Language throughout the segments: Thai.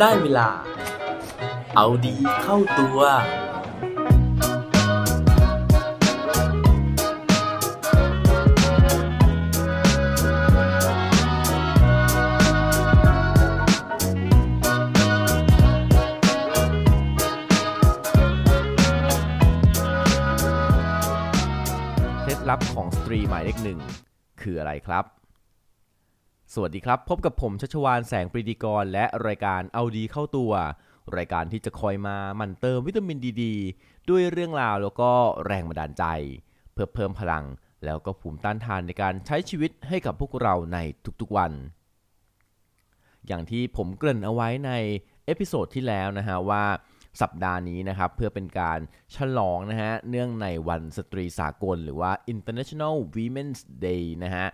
ได้เวลา เอาดีเข้าตัว เคล็ดลับของสตรีหมายเลขหนึ่งคืออะไรครับ สวัสดีครับ พบกับผมชัชวานแสงปรีดีกร และรายการเอาดีเข้าตัว รายการที่จะคอยมาหมั่นเติมวิตามินดีด้วยเรื่องราวแล้วก็แรงบันดาลใจ เพื่อเพิ่มพลัง แล้วก็ภูมิต้านทานในการใช้ชีวิตให้กับพวกเราในทุกๆวัน อย่างที่ผมเกริ่นเอาไว้ใน episode ที่แล้วนะฮะว่าสัปดาห์นี้นะครับเพื่อเป็นการฉลองนะฮะเนื่องในวันสตรีสากล หรือว่า International Women's Day นะฮะ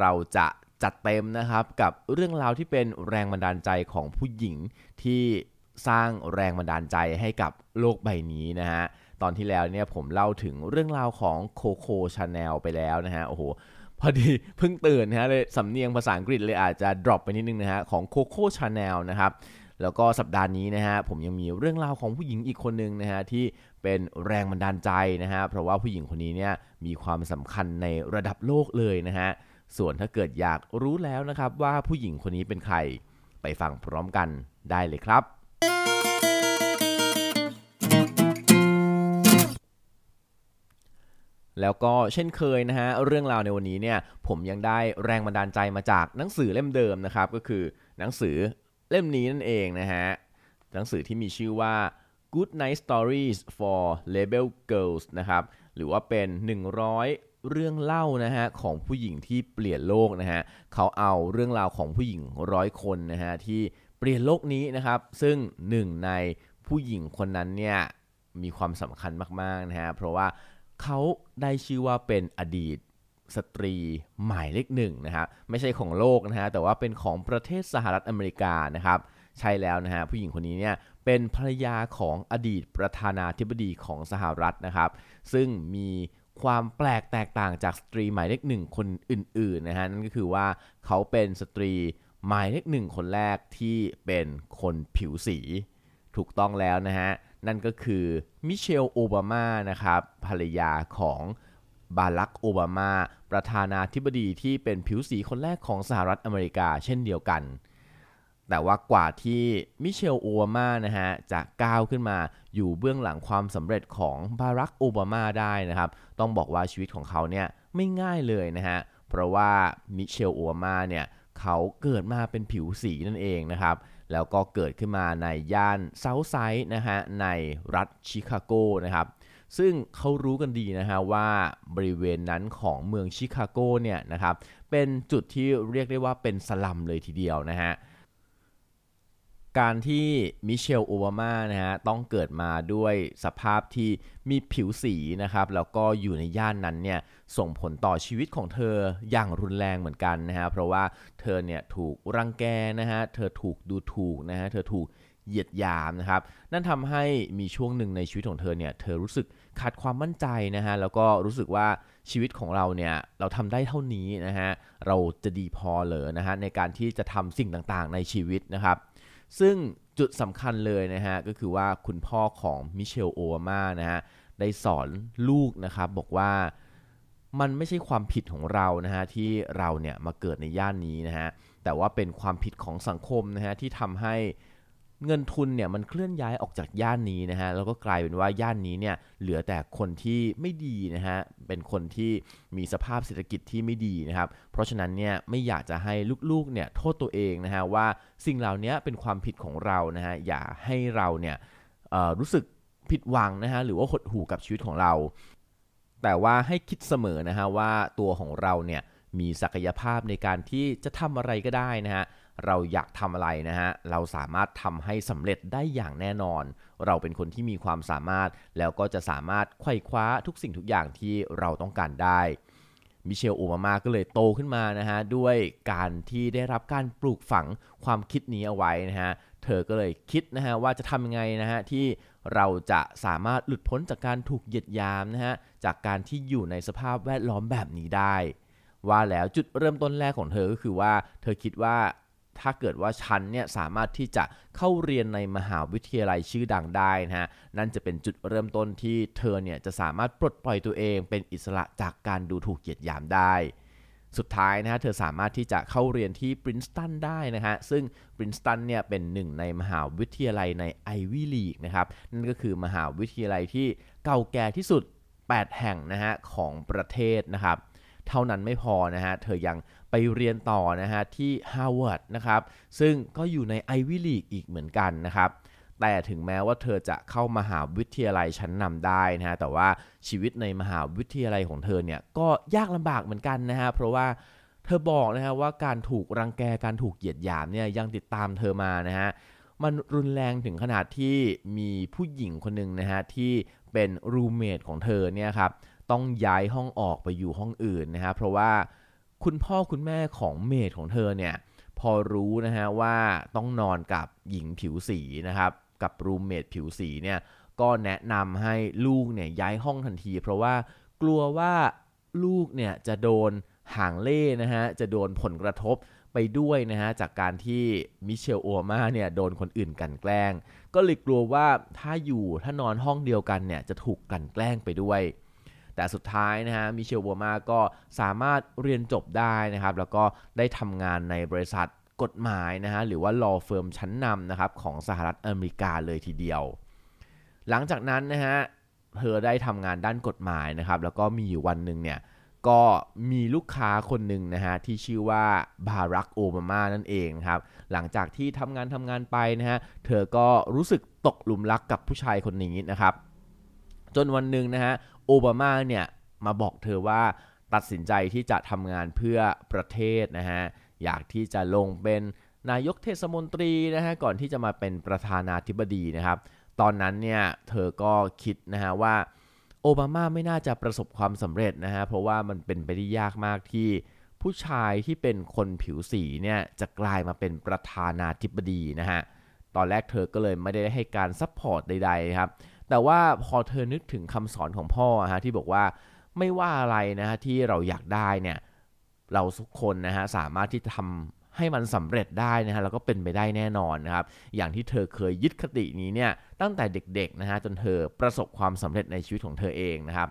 เราจะ จัดเต็มนะครับกับเรื่องราวที่เป็นแรงบันดาลใจของผู้หญิงที่สร้างแรงบันดาลใจให้กับโลกใบนี้นะฮะตอนที่แล้วเนี่ยผมเล่าถึงเรื่องราวของโคโค่ชาแนลไปแล้วนะฮะโอ้โหพอดีเพิ่งตื่นนะฮะเลยสำเนียงภาษาอังกฤษเลยอาจจะ drop ไปนิดนึงนะฮะของโคโค่ชาแนลนะครับแล้วก็สัปดาห์นี้นะฮะผมยังมีเรื่องราวของผู้หญิงอีกคนหนึ่งนะฮะที่เป็นแรงบันดาลใจนะฮะเพราะว่าผู้หญิงคนนี้เนี่ยมีความสำคัญในระดับโลกเลยนะฮะ ส่วนถ้าเกิดอยากรู้แล้วนะครับว่าผู้หญิงคนนี้เป็นใคร ไปฟังพร้อมกันได้เลยครับ แล้วก็เช่นเคยนะฮะเรื่องราวในวันนี้เนี่ยผมยังได้แรงบันดาลใจมาจากหนังสือเล่มเดิมนะครับ ก็คือหนังสือเล่มนี้นั่นเองนะฮะหนังสือที่มีชื่อว่า Good Night Stories for Rebel Girls นะครับ หรือว่าเป็น 100 เรื่องเล่านะฮะของผู้หญิงที่เปลี่ยนโลกนะฮะเขาเอาเรื่องราวของผู้หญิงร้อยคนนะฮะที่เปลี่ยนโลกนี้นะครับ ซึ่งหนึ่งในผู้หญิงคนนั้นเนี่ยมีความสำคัญมากๆนะฮะเพราะว่าเขาได้ชื่อว่าเป็นอดีตสตรีหมายเลขหนึ่งนะครับไม่ใช่ของโลกนะฮะแต่ว่าเป็นของประเทศสหรัฐอเมริกานะครับใช่แล้วนะฮะผู้หญิงคนนี้เนี่ยเป็นภรรยาของอดีตประธานาธิบดีของสหรัฐนะครับ ซึ่งมี ความแปลกแตกต่างจากสตรีหมายเลขหนึ่งคนอื่นๆนะฮะนั่นก็คือว่าเขาเป็นสตรีหมายเลขหนึ่งคนแรกที่เป็นคนผิวสี ถูกต้องแล้วนะฮะ นั่นก็คือมิเชลโอบามานะครับภรรยาของบารักโอบามา ประธานาธิบดีที่เป็นผิวสีคนแรกของสหรัฐอเมริกาเช่นเดียวกัน แต่ว่ากว่าที่มิเชลโอบามานะฮะจะก้าวขึ้นมาอยู่เบื้องหลังความสำเร็จของบารักโอบามาได้นะครับ ต้องบอกว่าชีวิตของเขาเนี่ยไม่ง่ายเลยนะฮะเพราะว่ามิเชลโอบามาเนี่ยเขาเกิดมาเป็นผิวสีนั่นเองนะครับ แล้วก็เกิดขึ้นมาในย่านเซาท์ไซด์นะฮะในรัฐชิคาโกนะครับซึ่งเขารู้กันดีนะฮะว่าบริเวณนั้นของเมืองชิคาโกเนี่ยนะครับเป็นจุดที่เรียกได้ว่าเป็นสลัมเลยทีเดียวนะฮะ การที่มิเชลโอบามานะฮะต้องเกิดมาด้วยสภาพที่มีผิวสีนะครับ แล้วก็อยู่ในย่านนั้นเนี่ยส่งผลต่อชีวิตของเธออย่างรุนแรงเหมือนกันนะฮะเพราะว่าเธอเนี่ยถูกรังแกนะฮะเธอถูกดูถูกนะฮะเธอถูกเหยียดหยามนะครับ นั่นทำให้มีช่วงหนึ่งในชีวิตของเธอเนี่ย เธอรู้สึกขาดความมั่นใจนะฮะ แล้วก็รู้สึกว่าชีวิตของเราเนี่ย เราทำได้เท่านี้นะฮะ เราจะดีพอเหรอนะฮะในการที่จะทำสิ่งต่างๆในชีวิตนะครับ ซึ่งจุดสำคัญเลยนะฮะก็คือว่าคุณพ่อของมิเชลโอบามานะฮะได้สอนลูกนะครับบอกว่ามันไม่ใช่ความผิดของเรานะฮะที่เราเนี่ยมาเกิดในย่านนี้นะฮะแต่ว่าเป็นความผิดของสังคมนะฮะที่ทำให้ เงินทุนเนี่ยมันเคลื่อนย้ายออกจากย่านนี้นะฮะแล้วก็กลายเป็นว่าย่านนี้เนี่ยเหลือแต่คนที่ไม่ดีนะฮะเป็นคนที่มีสภาพเศรษฐกิจที่ไม่ดีนะครับเพราะฉะนั้นเนี่ยไม่อยากจะให้ลูกๆเนี่ยโทษตัวเองนะฮะว่าสิ่งเหล่านี้เป็นความผิดของเรานะฮะอย่าให้เราเนี่ยรู้สึกผิดหวังนะฮะหรือว่าหดหู่กับชีวิตของเรา แต่ว่าให้คิดเสมอนะฮะว่าตัวของเราเนี่ยมีศักยภาพในการที่จะทำอะไรก็ได้นะฮะ เราอยากทำอะไรนะฮะ เราสามารถทำให้สำเร็จได้อย่างแน่นอน เราเป็นคนที่มีความสามารถ แล้วก็จะสามารถไขว่คว้าทุกสิ่งทุกอย่างที่เราต้องการได้ มิเชลโอบามาก็เลยโตขึ้นมานะฮะ ด้วยการที่ได้รับการปลูกฝังความคิดนี้เอาไว้นะฮะ เธอก็เลยคิดนะฮะว่าจะทำยังไงนะฮะที่เราจะสามารถหลุดพ้นจากการถูกเหยียดยามนะฮะ จากการที่อยู่ในสภาพแวดล้อมแบบนี้ได้ ว่าแล้วจุดเริ่มต้นแรกของเธอก็คือว่า เธอคิดว่า ถ้าเกิดว่าฉันเนี่ยสามารถที่จะเข้าเรียนในมหาวิทยาลัยชื่อดังได้นะฮะนั่นจะเป็นจุดเริ่มต้นที่เธอเนี่ยจะสามารถปลดปล่อยตัวเองเป็นอิสระจากการดูถูกเหยียดหยามได้สุดท้ายนะฮะเธอสามารถที่จะเข้าเรียนที่ปรินสตันได้นะฮะซึ่งปรินสตันเนี่ยเป็นหนึ่งในมหาวิทยาลัยในไอวี่ลีกนะครับนั่นก็คือมหาวิทยาลัยที่เก่าแก่ที่สุด 8 แห่งนะฮะของประเทศนะครับ เท่านั้นไม่พอนะฮะเธอยัง ไปเรียนต่อนะฮะที่ฮาร์วาร์ดนะครับ ซึ่งก็อยู่ใน Ivy League อีกเหมือนกันนะครับแต่ถึงแม้ว่าเธอจะเข้ามหาวิทยาลัยชั้นนำได้นะฮะแต่ว่าชีวิตในมหาวิทยาลัยของเธอเนี่ยก็ยากลำบากเหมือนกันนะฮะเพราะว่าเธอบอกนะฮะว่าการถูกรังแกการถูกเหยียดหยามเนี่ยยังติดตามเธอมานะฮะมันรุนแรงถึงขนาดที่มีผู้หญิงคนหนึ่งนะฮะที่เป็นรูเมทของเธอเนี่ยครับต้องย้ายห้องออกไปอยู่ห้องอื่นนะฮะเพราะว่า คุณพ่อคุณแม่ของเมทของเธอเนี่ยพอรู้นะฮะว่าต้องนอนกับหญิงผิวสีนะครับกับรูมเมทผิวสีเนี่ยก็แนะนำให้ลูกเนี่ยย้ายห้องทันที เพราะว่ากลัวว่าลูกเนี่ยจะโดนห่างเล่นะฮะจะโดนผลกระทบไปด้วยนะฮะจากการที่มิเชลโอมาเนี่ยโดนคนอื่นกันแกล้ง ก็เลยกลัวว่าถ้าอยู่ถ้านอนห้องเดียวกันเนี่ยจะถูกกันแกล้งไปด้วย แต่สุดท้ายนะฮะมิเชลโอมาก็สามารถเรียนจบได้นะครับ แล้วก็ได้ทำงานในบริษัทกฎหมายนะฮะหรือว่า law firm ชั้นนำนะครับของสหรัฐอเมริกาเลยทีเดียว หลังจากนั้นนะฮะเธอได้ทำงานด้านกฎหมายนะครับแล้วก็มีอยู่วันหนึ่งเนี่ยก็มีลูกค้าคนหนึ่งนะฮะที่ชื่อว่าบารักโอบามานั่นเองครับหลังจากที่ทำงานทำงานไปนะฮะเธอก็รู้สึกตกหลุมรักกับผู้ชายคนนี้นะครับ จนวันหนึ่งนะฮะ โอบามาเนี่ยมาบอกเธอว่าตัดสินใจที่จะทำงานเพื่อประเทศนะฮะ อยากที่จะลงเป็นนายกเทศมนตรีนะฮะ ก่อนที่จะมาเป็นประธานาธิบดีนะครับ ตอนนั้นเนี่ยเธอก็คิดนะฮะว่าโอบามาไม่น่าจะประสบความสำเร็จนะฮะ เพราะว่ามันเป็นไปได้ยากมากที่ผู้ชายที่เป็นคนผิวสีเนี่ยจะกลายมาเป็นประธานาธิบดีนะฮะ ตอนแรกเธอก็เลยไม่ได้ให้การ support ใดๆครับ แต่ว่าพอเธอนึกถึงคำสอนของพ่อฮะที่บอกว่าไม่ว่าอะไรนะฮะที่เราอยากได้เนี่ยเราทุกคนนะฮะสามารถที่จะทำให้มันสำเร็จได้นะฮะแล้วก็เป็นไปได้แน่นอนนะครับ อย่างที่เธอเคยยึดคตินี้เนี่ยตั้งแต่เด็กๆนะฮะจนเธอประสบความสำเร็จในชีวิตของเธอเองนะครับ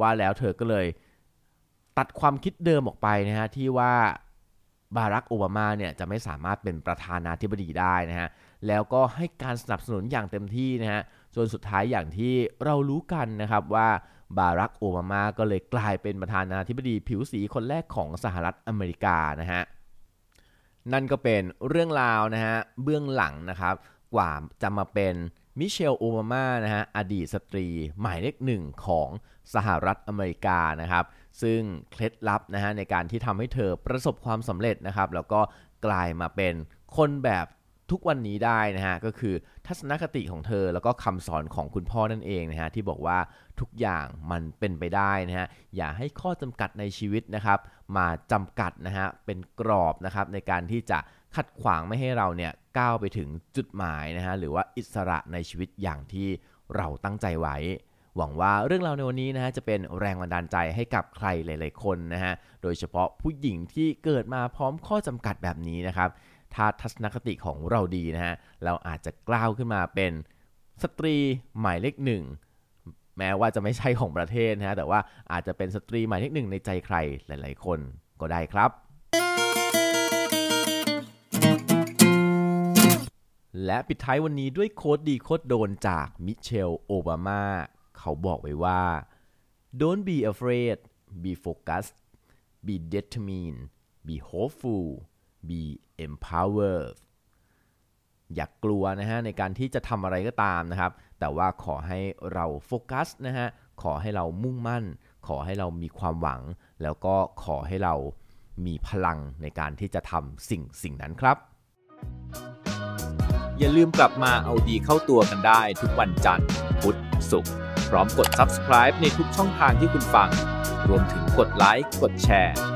ว่าแล้วเธอก็เลยตัดความคิดเดิมออกไปนะฮะที่ว่าบารักโอบามาเนี่ยจะไม่สามารถเป็นประธานาธิบดีได้นะฮะแล้วก็ให้การสนับสนุนอย่างเต็มที่นะฮะ จนสุดท้ายอย่างที่เรารู้กันนะครับว่าบารักโอบามาก็เลยกลายเป็นประธานาธิบดีผิวสีคนแรกของสหรัฐอเมริกานะฮะนั่นก็เป็นเรื่องราวนะฮะเบื้องหลังนะครับกว่าจะมาเป็นมิเชลโอบามานะฮะอดีตสตรีหมายเลขหนึ่งของสหรัฐอเมริกานะครับ ซึ่งเคล็ดลับนะฮะในการที่ทำให้เธอประสบความสำเร็จนะครับ แล้วก็กลายมาเป็นคนแบบ ทุกวันนี้ได้นะฮะก็คือทัศนคติของเธอแล้วก็คำสอนของคุณพ่อนั่นเองนะฮะที่บอกว่าทุกอย่างมันเป็นไปได้นะฮะอย่าให้ข้อจำกัดในชีวิตนะครับ มาจำกัดนะฮะเป็นกรอบนะครับในการที่จะขัดขวางไม่ให้เราเนี่ยก้าวไปถึงจุดหมายนะฮะหรือว่าอิสระในชีวิตอย่างที่เราตั้งใจไว้ หวังว่าเรื่องราวในวันนี้นะฮะจะเป็นแรงบันดาลใจให้กับใครหลาย ๆ คนนะฮะโดยเฉพาะผู้หญิงที่เกิดมาพร้อมข้อจำกัดแบบนี้นะครับ ถ้าทัศนคติของเราดีนะฮะเราอาจจะกล้าวขึ้นมาเป็นสตรีหมายเลขหนึ่งแม้ว่าจะไม่ใช่ของประเทศนะฮะแต่ว่าอาจจะเป็นสตรีหมายเลขหนึ่งในใจใครหลาย ๆ คนก็ได้ครับ และปิดท้ายวันนี้ด้วยโค้ดดีโค้ดโดนจากมิเชลโอบามาเขาบอกไว้ว่า don't be afraid be focused be determined be hopeful be empower อย่ากกลัวนะฮะในการที่จะทำอะไรก็ตามนะครับ แต่ว่าขอให้เราโฟกัสนะฮะ ขอให้เรามุ่งมั่น ขอให้เรามีความหวัง แล้วก็ขอให้เรามีพลังในการที่จะทำสิ่งสิ่งนั้นครับ อย่าลืมกลับมาเอาดีเข้าตัวกันได้ทุกวันจันทร์ พุธ ศุกร์ พร้อมกด subscribe ในทุกช่องทางที่คุณฟัง รวมถึงกดไลค์ กดแชร์